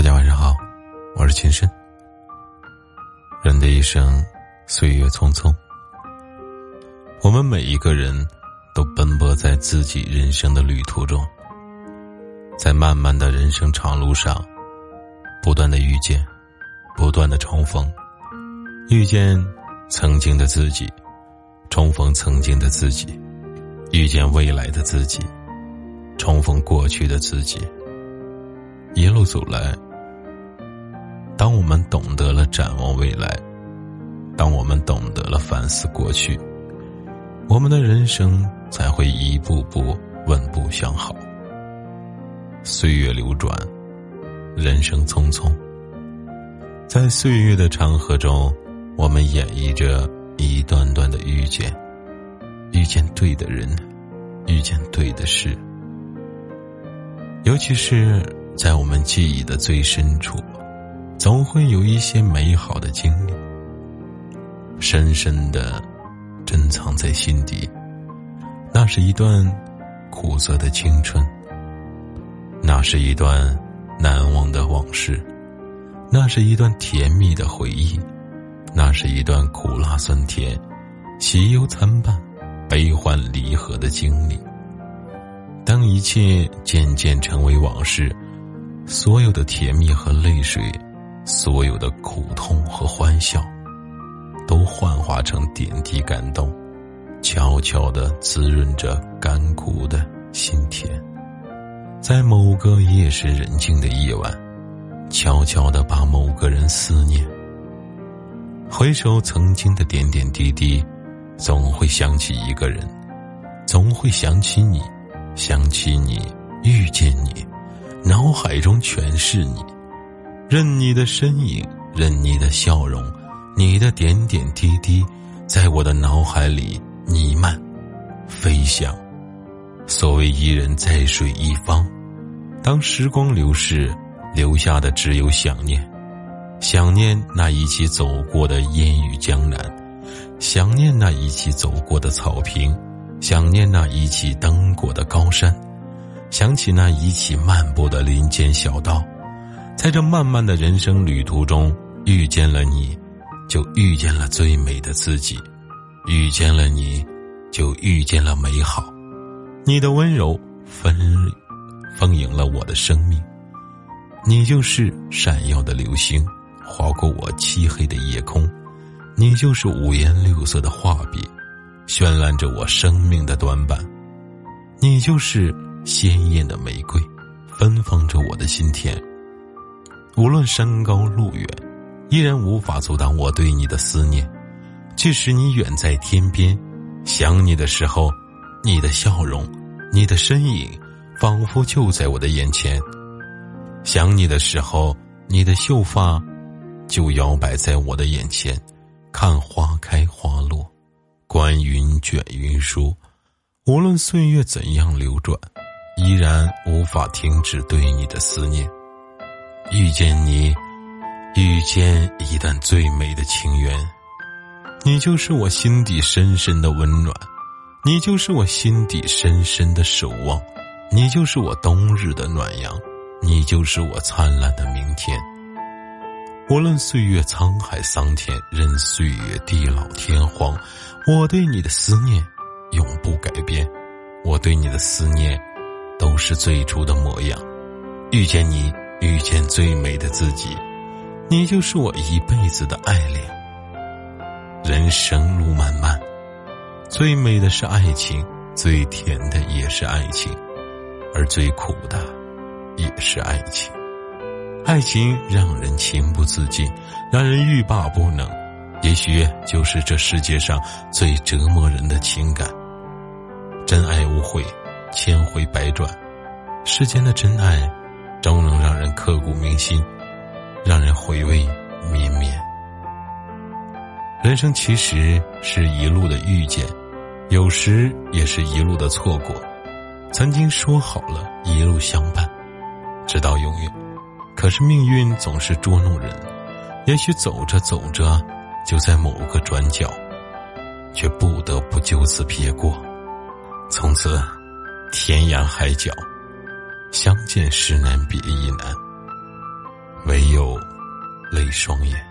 大家晚上好，我是秦深。人的一生，岁月匆匆，我们每一个人都奔波在自己人生的旅途中，在漫漫的人生长路上，不断的遇见，不断的重逢，遇见曾经的自己，重逢曾经的自己，遇见未来的自己，重逢过去的自己。一路走来，当我们懂得了展望未来，当我们懂得了反思过去，我们的人生才会一步步稳步向好。岁月流转，人生匆匆，在岁月的长河中，我们演绎着一段段的遇见，遇见对的人，遇见对的事，尤其是。在我们记忆的最深处，总会有一些美好的经历，深深的珍藏在心底。那是一段苦涩的青春，那是一段难忘的往事，那是一段甜蜜的回忆，那是一段苦辣酸甜、喜忧参半、悲欢离合的经历。当一切渐渐成为往事。所有的甜蜜和泪水，所有的苦痛和欢笑，都幻化成点滴感动，悄悄的滋润着干枯的心田。在某个夜深人静的夜晚，悄悄的把某个人思念。回首曾经的点点滴滴，总会想起一个人，总会想起你，想起你，遇见你。脑海中全是你，任你的身影，任你的笑容，你的点点滴滴，在我的脑海里弥漫、飞翔。所谓一人在水一方，当时光流逝，留下的只有想念，想念那一起走过的烟雨江南，想念那一起走过的草坪，想念那一起登过的高山。想起那一起漫步的林间小道，在这漫漫的人生旅途中，遇见了你，就遇见了最美的自己；遇见了你，就遇见了美好。你的温柔丰丰盈了我的生命，你就是闪耀的流星，划过我漆黑的夜空；你就是五颜六色的画笔，绚烂着我生命的短板；你就是。鲜艳的玫瑰，芬芳着我的心田。无论山高路远，依然无法阻挡我对你的思念。即使你远在天边，想你的时候，你的笑容，你的身影，仿佛就在我的眼前。想你的时候，你的秀发，就摇摆在我的眼前。看花开花落，观云卷云舒。无论岁月怎样流转。依然无法停止对你的思念。遇见你，遇见一段最美的情缘。你就是我心底深深的温暖，你就是我心底深深的守望，你就是我冬日的暖阳，你就是我灿烂的明天。无论岁月沧海桑田，任岁月地老天荒，我对你的思念永不改变。我对你的思念。都是最初的模样，遇见你，遇见最美的自己，你就是我一辈子的爱恋。人生路漫漫，最美的是爱情，最甜的也是爱情，而最苦的也是爱情。爱情让人情不自禁，让人欲罢不能，也许就是这世界上最折磨人的情感。真爱无悔。千回百转，世间的真爱，终能人刻骨铭心，让人回味绵绵。人生其实是一路的遇见，有时也是一路的错过。曾经说好了一路相伴，直到永远，可是命运总是捉弄人，也许走着走着，就在某个转角，却不得不就此撇过，从此。天涯海角，相见时难别亦难唯有泪双眼。